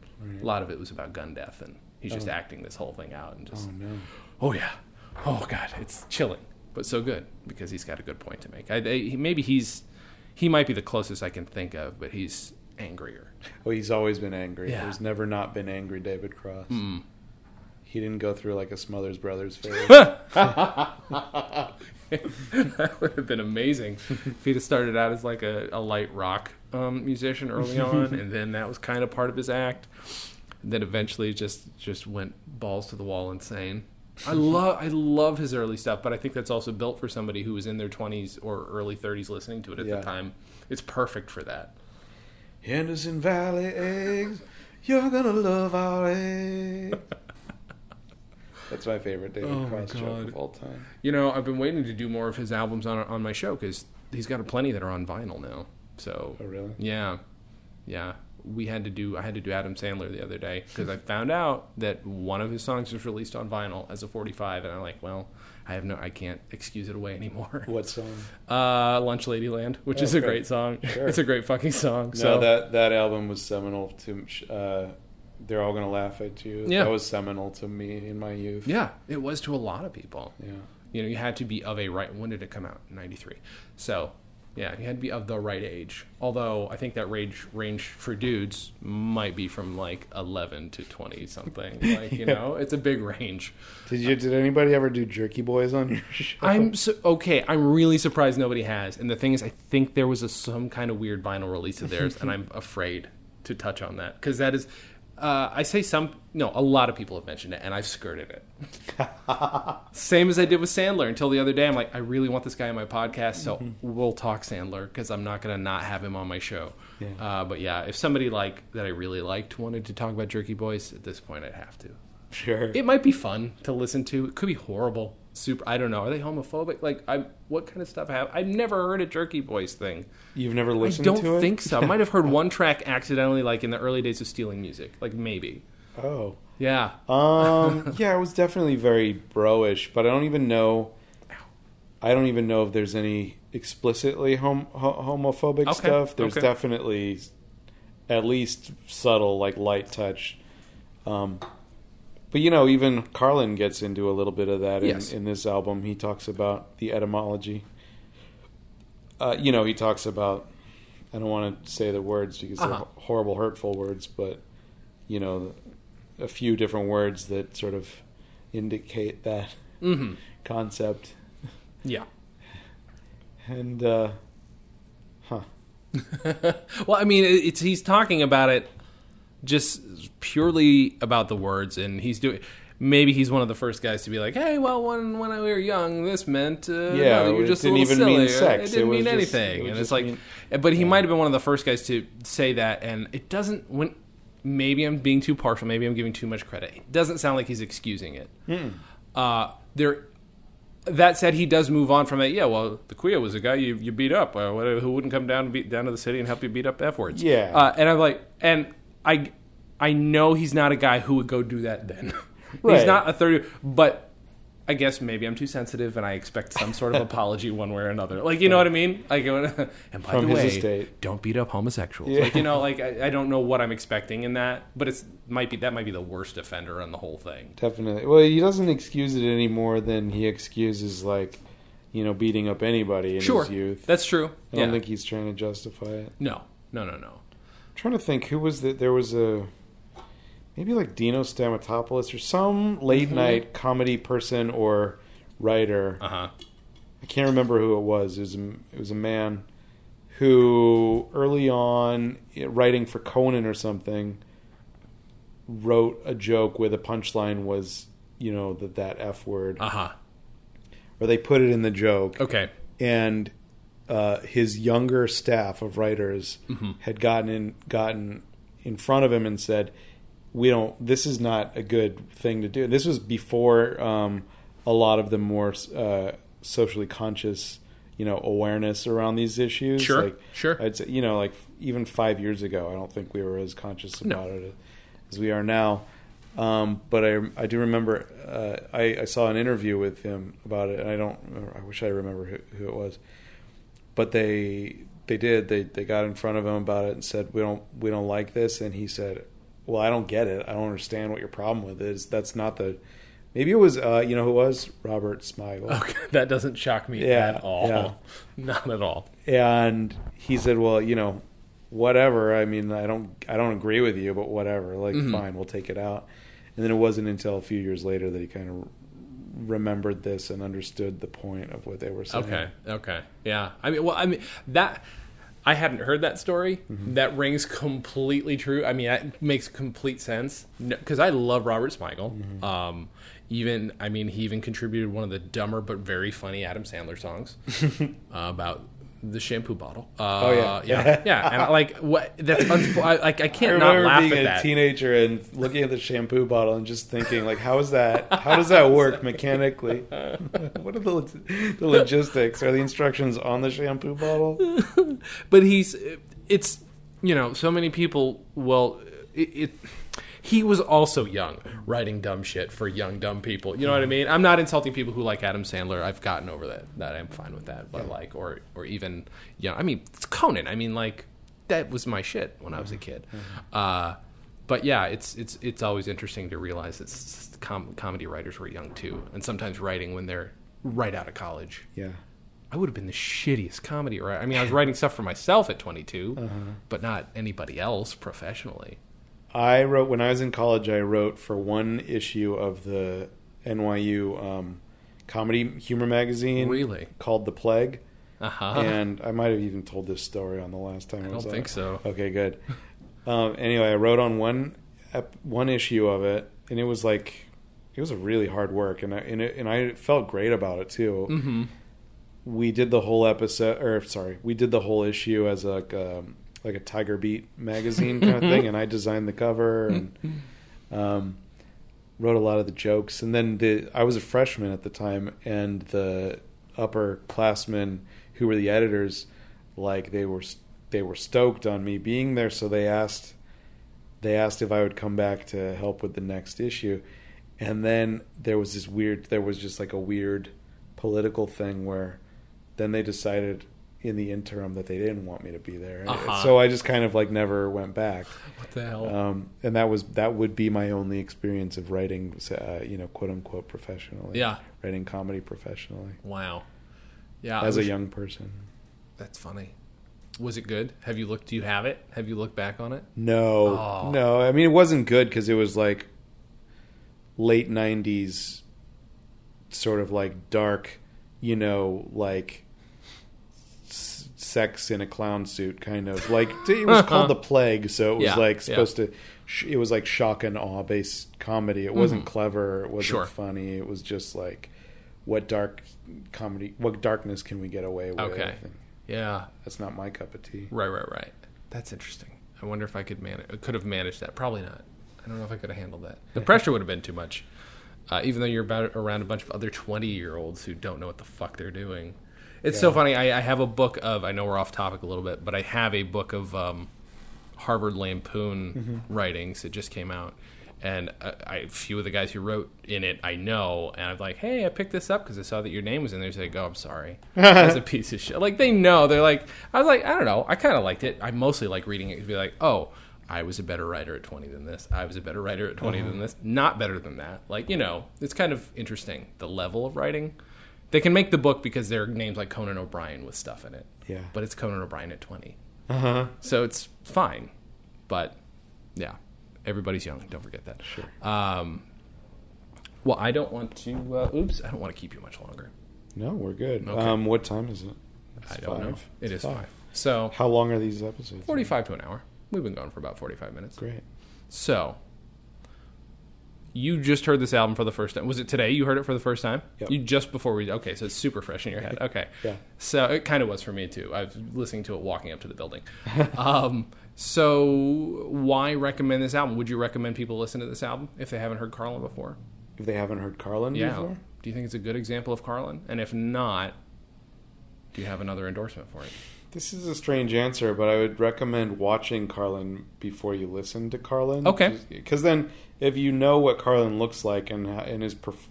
A lot of it was about gun death, and he's just Oh. acting this whole thing out and just. oh no. Oh yeah. Oh god, it's chilling, but so good because he's got a good point to make. I, I, maybe he's he might be the closest I can think of, but he's angrier. Oh, he's always been angry. Yeah. There's never not been angry David Cross. Mm. He didn't go through like a Smothers Brothers phase. that would have been amazing if he'd have started out as like a, a light rock um, musician early on, and then that was kind of part of his act. And then eventually just just went balls to the wall insane. I love I love his early stuff, but I think that's also built for somebody who was in their twenties or early thirties listening to it at Yeah. the time. It's perfect for that. Henderson Valley eggs, you're gonna love our eggs. That's my favorite David Oh Cross joke of all time. You know, I've been waiting to do more of his albums on on my show because he's got a plenty that are on vinyl now. So Oh, really? Yeah, yeah. We had to do. I had to do Adam Sandler the other day because I found out that one of his songs was released on vinyl as a 45, and I'm like, well, I have no, I can't excuse it away anymore. What song? Uh, Lunch Ladyland, which Oh, is a okay. great song. Sure. It's a great fucking song. No, so that that album was seminal to. Uh, They're all gonna laugh at you. Yeah. That was seminal to me in my youth. yeah, it was to a lot of people. Yeah. You know, you had to be of a right. When did it come out? 93. So. Yeah, you had to be of the right age. Although I think that range range for dudes might be from like 11 to 20 something. Like, you Yeah. know, it's a big range. Did you? Did anybody ever do Jerky Boys on your show? I'm so, okay. I'm really surprised nobody has. And the thing is, I think there was a, some kind of weird vinyl release of theirs, and I'm afraid to touch on that because that is. Uh, I say some. No, a lot of people have mentioned it, and I've skirted it. Same as I did with Sandler until the other day. I'm like, I really want this guy on my podcast, so we'll talk Sandler because I'm not going to not have him on my show. Yeah. Uh, but yeah, if somebody like that I really liked wanted to talk about Jerky Boys, at this point I'd have to. Sure. It might be fun to listen to. It could be horrible. Super. I don't know. Are they homophobic? Like, I what kind of stuff have I've never heard a Jerky Boys thing. You've never listened. I don't to it? think so. I might have heard one track accidentally, like in the early days of stealing music. Like maybe. Oh. Yeah. Um. yeah, it was definitely very bro-ish, but I don't even know. I don't even know if there's any explicitly hom- ho- homophobic Okay, stuff. There's okay. definitely at least subtle, like light touch. Um, but you know, even Carlin gets into a little bit of that in, Yes. in this album. He talks about the etymology. Uh, you know, he talks about. I don't want to say the words because Uh-huh. they're horrible, hurtful words, but you know, a few different words that sort of indicate that Mm-hmm. concept. Yeah. And uh, huh, well, I mean, it's he's talking about it just purely about the words, and he's doing. Maybe he's one of the first guys to be like, "Hey, well, when when we were young, this meant uh, Yeah, no, you were it just didn't little even mean silly, or sex. It didn't It mean just- anything." it and it's like, mean- but he yeah. might have been one of the first guys to say that, and it doesn't. When maybe I'm being too partial, maybe I'm giving too much credit. It doesn't sound like he's excusing it. Uh, there that said, he does move on from it. Yeah, well, the Quia was a guy you, you beat up. Uh, who wouldn't come down beat, down to the city and help you beat up F words? Yeah. Uh, and I'm like, and I I know he's not a guy who would go do that. Then he's not a thirty, but. I guess maybe I'm too sensitive, and I expect some sort of apology one way or another. Like you know what I mean? Like, and by From the way, estate. don't beat up homosexuals. Yeah. Like you know, like I, I don't know what I'm expecting in that, but it's might be that might be the worst offender on the whole thing. Definitely. Well, he doesn't excuse it any more than he excuses like, you know, beating up anybody in Sure, his youth. that's true. I don't yeah. think he's trying to justify it. no, no, no, no. Trying to think who was that. There was a maybe like Dino Stamatopoulos or some late Mm-hmm. night comedy person or writer. Uh huh. I can't remember who it was. It was a, it was a man who early on writing for Conan or something wrote a joke where the punchline was you know that that f word Uh huh. or they put it in the joke Okay. and uh, his younger staff of writers Mm-hmm. had gotten in gotten in front of him and said, "We don't. This is not a good thing to do." This was before um, a lot of the more uh, socially conscious, you know, awareness around these issues. Sure, like, sure. I'd say, you know, like even five years ago, I don't think we were as conscious No. about it as we are now. Um, but I, I do remember uh, I, I saw an interview with him about it, and I don't. Remember, I wish I remember who, who it was, but they they did they they got in front of him about it and said we don't we don't like this, and he said, "Well, I don't get it. I don't understand what your problem with is. That's not the." Maybe it was uh, you know who it was Robert Smigel. Okay. That doesn't shock me Yeah, at all. yeah. Not at all. and he said, "Well, you know, whatever. I mean, I don't, I don't agree with you, but whatever. Like, Mhm. fine, we'll take it out." And then it wasn't until a few years later that he kind of remembered this and understood the point of what they were saying. Okay. Okay. Yeah. I mean, well, I mean that. I hadn't heard that story. Mm-hmm. That rings completely true. I mean, that makes complete sense because I love Robert Smigel. Mm-hmm. Um, even, I mean, he even contributed one of the dumber but very funny Adam Sandler songs uh, about the shampoo bottle. Uh, Oh, yeah. yeah, yeah. And I, like, what? That's I, like I I can't not remember laugh being at a that. teenager and looking at the shampoo bottle and just thinking, like, how is that? How does that work mechanically? what are the, the logistics? Are the instructions on the shampoo bottle? but he's it's you know so many people well it, it he was also young writing dumb shit for young dumb people. You know what i mean? I'm not insulting people who like adam sandler. I've gotten over that that i'm fine with that but like or or even yeah i mean it's conan. I mean like that was my shit when i was a mm-hmm. kid. Mm-hmm. Uh but yeah, it's it's it's always interesting to realize that com- comedy writers were young too, and sometimes writing when they're right out of college. Yeah. I would have been the shittiest comedy writer. I mean, I was writing stuff for myself at 22, uh-huh. but not anybody else professionally. I wrote when I was in college. I wrote for one issue of the NYU um, comedy humor magazine, Really? called The Plague. Uh huh. And I might have even told this story on the last time I, was. I don't on. think so. Okay, good. um, anyway, I wrote on one ep- one issue of it, and it was like it was a really hard work, and I and, it, and I felt great about it too. hmm We did the whole episode, or sorry, we did the whole issue as like um, like a Tiger Beat magazine kind of thing, and I designed the cover and um, wrote a lot of the jokes. And then the I was a freshman at the time, and the upperclassmen who were the editors, like they were they were stoked on me being there, so they asked they asked if I would come back to help with the next issue. And then there was this weird there was just like a weird political thing where then they decided in the interim that they didn't want me to be there. Uh-huh. So I just kind of like never went back. What the hell? Um, and that was that would be my only experience of writing, uh, you know, quote unquote professionally. Yeah. writing comedy professionally wow. Yeah. As a young person. That's funny. Was it good? Have you looked? Do you have it? Have you looked back on it? No, Oh. no. I mean, it wasn't good because it was like late '90s, sort of like dark, you know, like sex in a clown suit, kind of like it was called the plague, so it was Yeah, like yeah. supposed to. It was like shock and awe based comedy. It wasn't clever. It wasn't. Sure. funny. It was just like what dark comedy, what darkness can we get away with? Okay. Yeah. that's not my cup of tea. Right. Right. Right. That's interesting. I wonder if I could manage. Could have managed that. Probably not. I don't know if I could have handled that. The pressure would have been too much. uh, even though you're about around a bunch of other 20 year olds who don't know what the fuck they're doing. It's so funny. I, I have a book of. I know we're off topic a little bit, but I have a book of um, Harvard Lampoon writings. It just came out, and uh, I, a few of the guys who wrote in it I know, and I'm like, hey, I picked this up because I saw that your name was in there. They like, oh, I'm sorry, that's a piece of shit. Like they know. They're like, I was like, I don't know. I kind of liked it. I mostly like reading it to be like, oh. I was a better writer at 20 than this. I was a better writer at 20 than this. Not better than that. Like, you know, it's kind of interesting the level of writing. They can make the book because there are names like Conan O'Brien with stuff in it. Yeah. But it's Conan O'Brien at 20. Uh huh. So it's fine. But yeah, everybody's young. Don't forget that. Sure. Um, well, I don't want to. Uh, oops, I don't want to keep you much longer. No, we're good. Okay. Um, what time is it? It's I don't know. It It's is five. So How long are these episodes? 45 to an hour. We've been going for about 45 minutes. Great. So you just heard this album for the first time. Was it today you heard it for the first time? Yep. You just before we Okay, so it's super fresh in your head. Okay. Yeah. So it kind of was for me too. I was listening to it walking up to the building. um, so why recommend this album? Would you recommend people listen to this album if they haven't heard Carlin before? If they haven't heard Carlin Yeah. before, Do you think it's a good example of Carlin? And if not, do you have another endorsement for it? this is a strange answer, but I would recommend watching Carlin before you listen to Carlin. Okay. Because then, if you know what Carlin looks like and and his perf-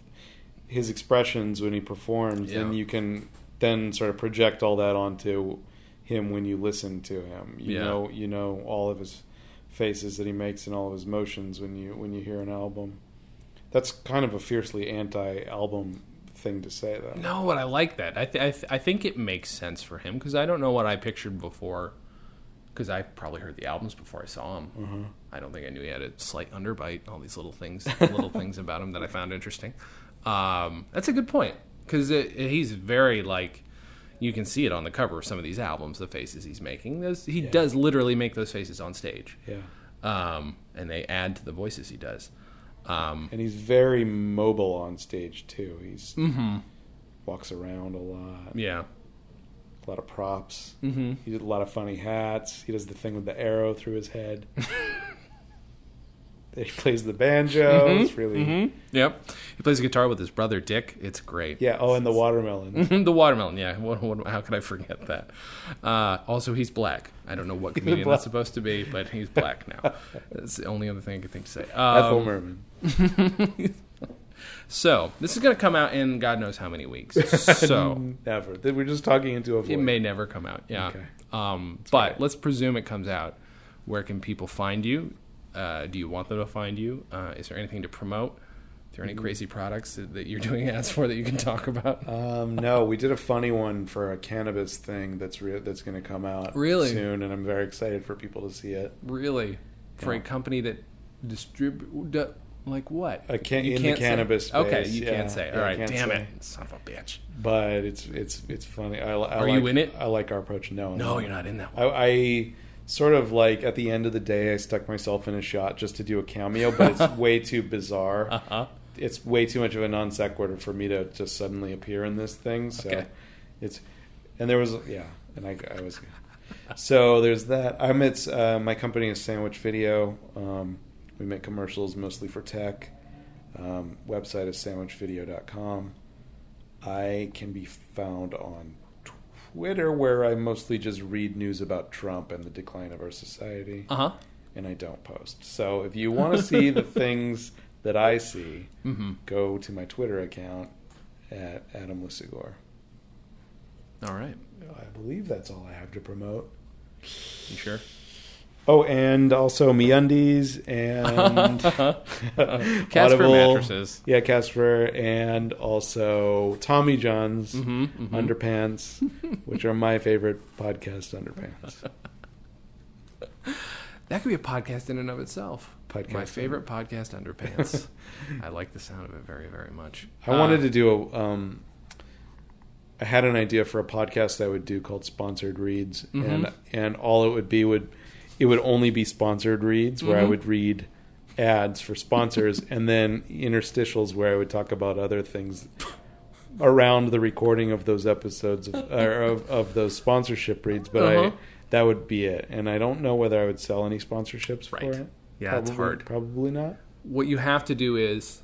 his expressions when he performs, then you can then sort of project all that onto him when you listen to him. You Yeah. know, you know all of his faces that he makes and all of his motions when you when you hear an album. That's kind of a fiercely anti-album thing to say, though. No, but I like that. I, th- I, th- I think it makes sense for him because I don't know what I pictured before. Because I probably heard the albums before I saw him. Uh-huh. I don't think I knew he had a slight underbite. All these little things, little things about him that I found interesting. Um, that's a good point because he's very like you can see it on the cover of some of these albums. The faces he's making, those, he Yeah. does literally make those faces on stage, Yeah. um, and they add to the voices he does. Um, And he's very mobile on stage too. He's hmm walks around a lot, Yeah. A lot of props. hmm He did a lot of funny hats. He does the thing with the arrow through his head. he plays the banjo. Mhm, It's really mhm. Yep. He plays guitar with his brother Dick. It's great. yeah. Oh, and the watermelon. the watermelon. Yeah. What, what, how could I forget that? Uh, also, he's black. I don't know what comedian that's supposed to be, but he's black now. That's the only other thing I could think to say. Ethel Um, Merman. So this is going to come out in God knows how many weeks. So never. We're just talking into a void. it may never come out. Yeah. Okay. Um, but great. let's presume it comes out. Where can people find you? Uh, do you want them to find you? Uh, is there anything to promote? Are there any Mm-hmm. crazy products that, you're doing ads for that you can talk about? Um, no, we did a funny one for a cannabis thing that's re- that's going to come out Really? soon, and I'm very excited for people to see it. Really? For a company that distribute like what? A can- You in the can't say. cannabis Okay, space, you yeah. can't say. Yeah, All I right, damn say. it, son of a bitch. But it's it's it's funny. I, I Are like, you in it? I like our approach. No, No, no. you're not in that I, one. I sort of like at the end of the day, I stuck myself in a shot just to do a cameo, but it's way too bizarre. Uh huh. It's way too much of a non sequitur for me to just suddenly appear in this thing. So Okay. it's and there was yeah, and I, I was so there's that. I'm it's uh, my company is Sandwich Video. Um, we make commercials mostly for tech. Um, website is sandwichvideo.com. I can be found on Twitter, where I mostly just read news about Trump and the decline of our society, Uh huh. and I don't post. So if you want to see the things that I see, Mm-hmm. go to my Twitter account at Adam Lisagor. All right. I believe that's all I have to promote. You sure? Oh, and also MeUndies and Casper mattresses. Yeah, Casper, and also Tommy John's Mm-hmm, mm-hmm. Underpants, which are my favorite podcast underpants. That could be a podcast in and of itself. Podcast My favorite podcast, Underpants. I like the sound of it very, very much. I wanted to do a. Um, I had an idea for a podcast that I would do called Sponsored Reads, Mhm. and and all it would be would it would only be sponsored reads where I Mhm. would read ads for sponsors, and then interstitials where I would talk about other things around the recording of those episodes of, or of, of those sponsorship reads. But Uh-huh. I that would be it, and I don't know whether I would sell any sponsorships Right. for it. Yeah, it's hard. Probably not. What you have to do is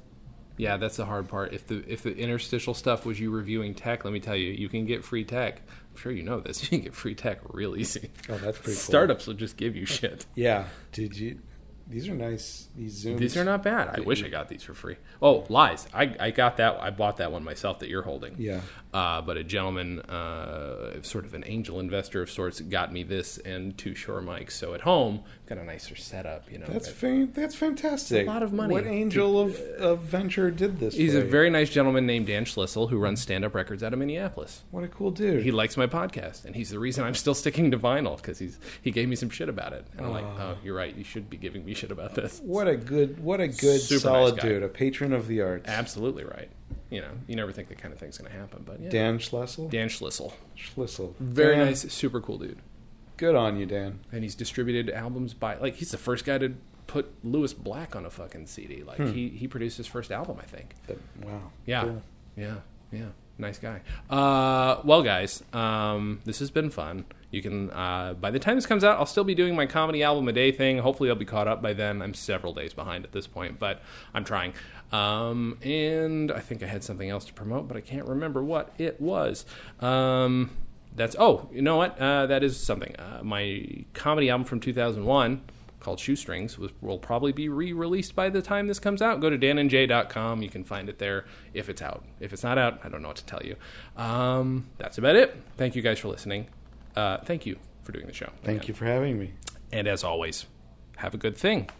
Yeah, that's the hard part. If the if the interstitial stuff was you reviewing tech, let me tell you, you can get free tech. Sure you know this. You can get free tech real easy. Oh, that's pretty cool. Startups will just give you shit. Yeah. Did you? These are nice. These zooms. These are not bad. I wish I got these for free. Oh, lies. I, I got that. I bought that one myself that you're holding. Yeah. Uh, but a gentleman, uh, sort of an angel investor of sorts, got me this and two Shure mics. So at home, got a nicer setup. You know, That's that's fantastic. A lot of money. What angel of, of venture did this? he's a you? very nice gentleman named Dan Schlissel who runs Stand Up Records out of Minneapolis. what a cool dude. He likes my podcast, and he's the reason I'm still sticking to vinyl because he's he gave me some shit about it. And I'm like, ah. oh, you're right. You should be giving me shit about this. what a good, what a good, Super solid nice dude, a patron of the arts. Absolutely right. You know, you never think that kind of thing's going to happen, but yeah. Dan Schlissel. Dan Schlissel, Schlissel, very Dan, nice, super cool dude. Good on you, Dan. and he's distributed albums by like he's the first guy to put Lewis Black on a fucking CD. Like he he produced his first album, I think. That- wow. Yeah, Cool. yeah, yeah. Nice guy. Uh, well, guys, um, this has been fun. You can uh, by the time this comes out, I'll still be doing my comedy album a day thing. Hopefully, I'll be caught up by then. I'm several days behind at this point, but I'm trying. Um, and I think I had something else to promote, but I can't remember what it was. Um, that's oh, you know what? Uh, that is something. Uh, my comedy album from 2001 called Shoestrings was, will probably be re-released by the time this comes out. Go to danandjay.com. You can find it there if it's out. If it's not out, I don't know what to tell you. Um, that's about it. Thank you guys for listening. Uh, thank you for doing the show. Thank you for having me. And as always, have a good thing.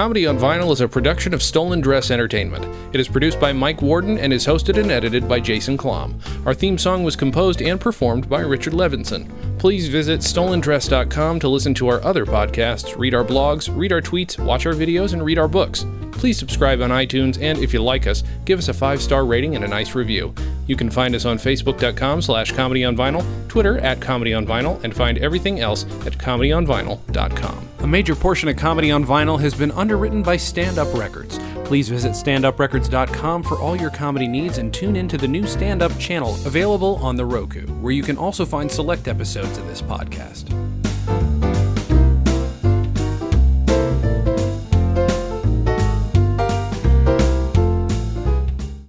Comedy on Vinyl is a production of Stolen Dress Entertainment. It is produced by Mike Worden and is hosted and edited by Jason Klamm. Our theme song was composed and performed by Richard Levinson. Please visit stolendress.com to listen to our other podcasts, read our blogs, read our tweets, watch our videos, and read our books. Please subscribe on iTunes, and if you like us, give us a five-star rating and a nice review. You can find us on facebook.com slash comedy on vinyl, Twitter at comedy on vinyl, and find everything else at comedyonvinyl.com. A major portion of Comedy on Vinyl has been underwritten by Stand Up Records. Please visit standuprecords.com for all your comedy needs and tune into the new Stand Up channel available on the Roku, where you can also find select episodes of this podcast.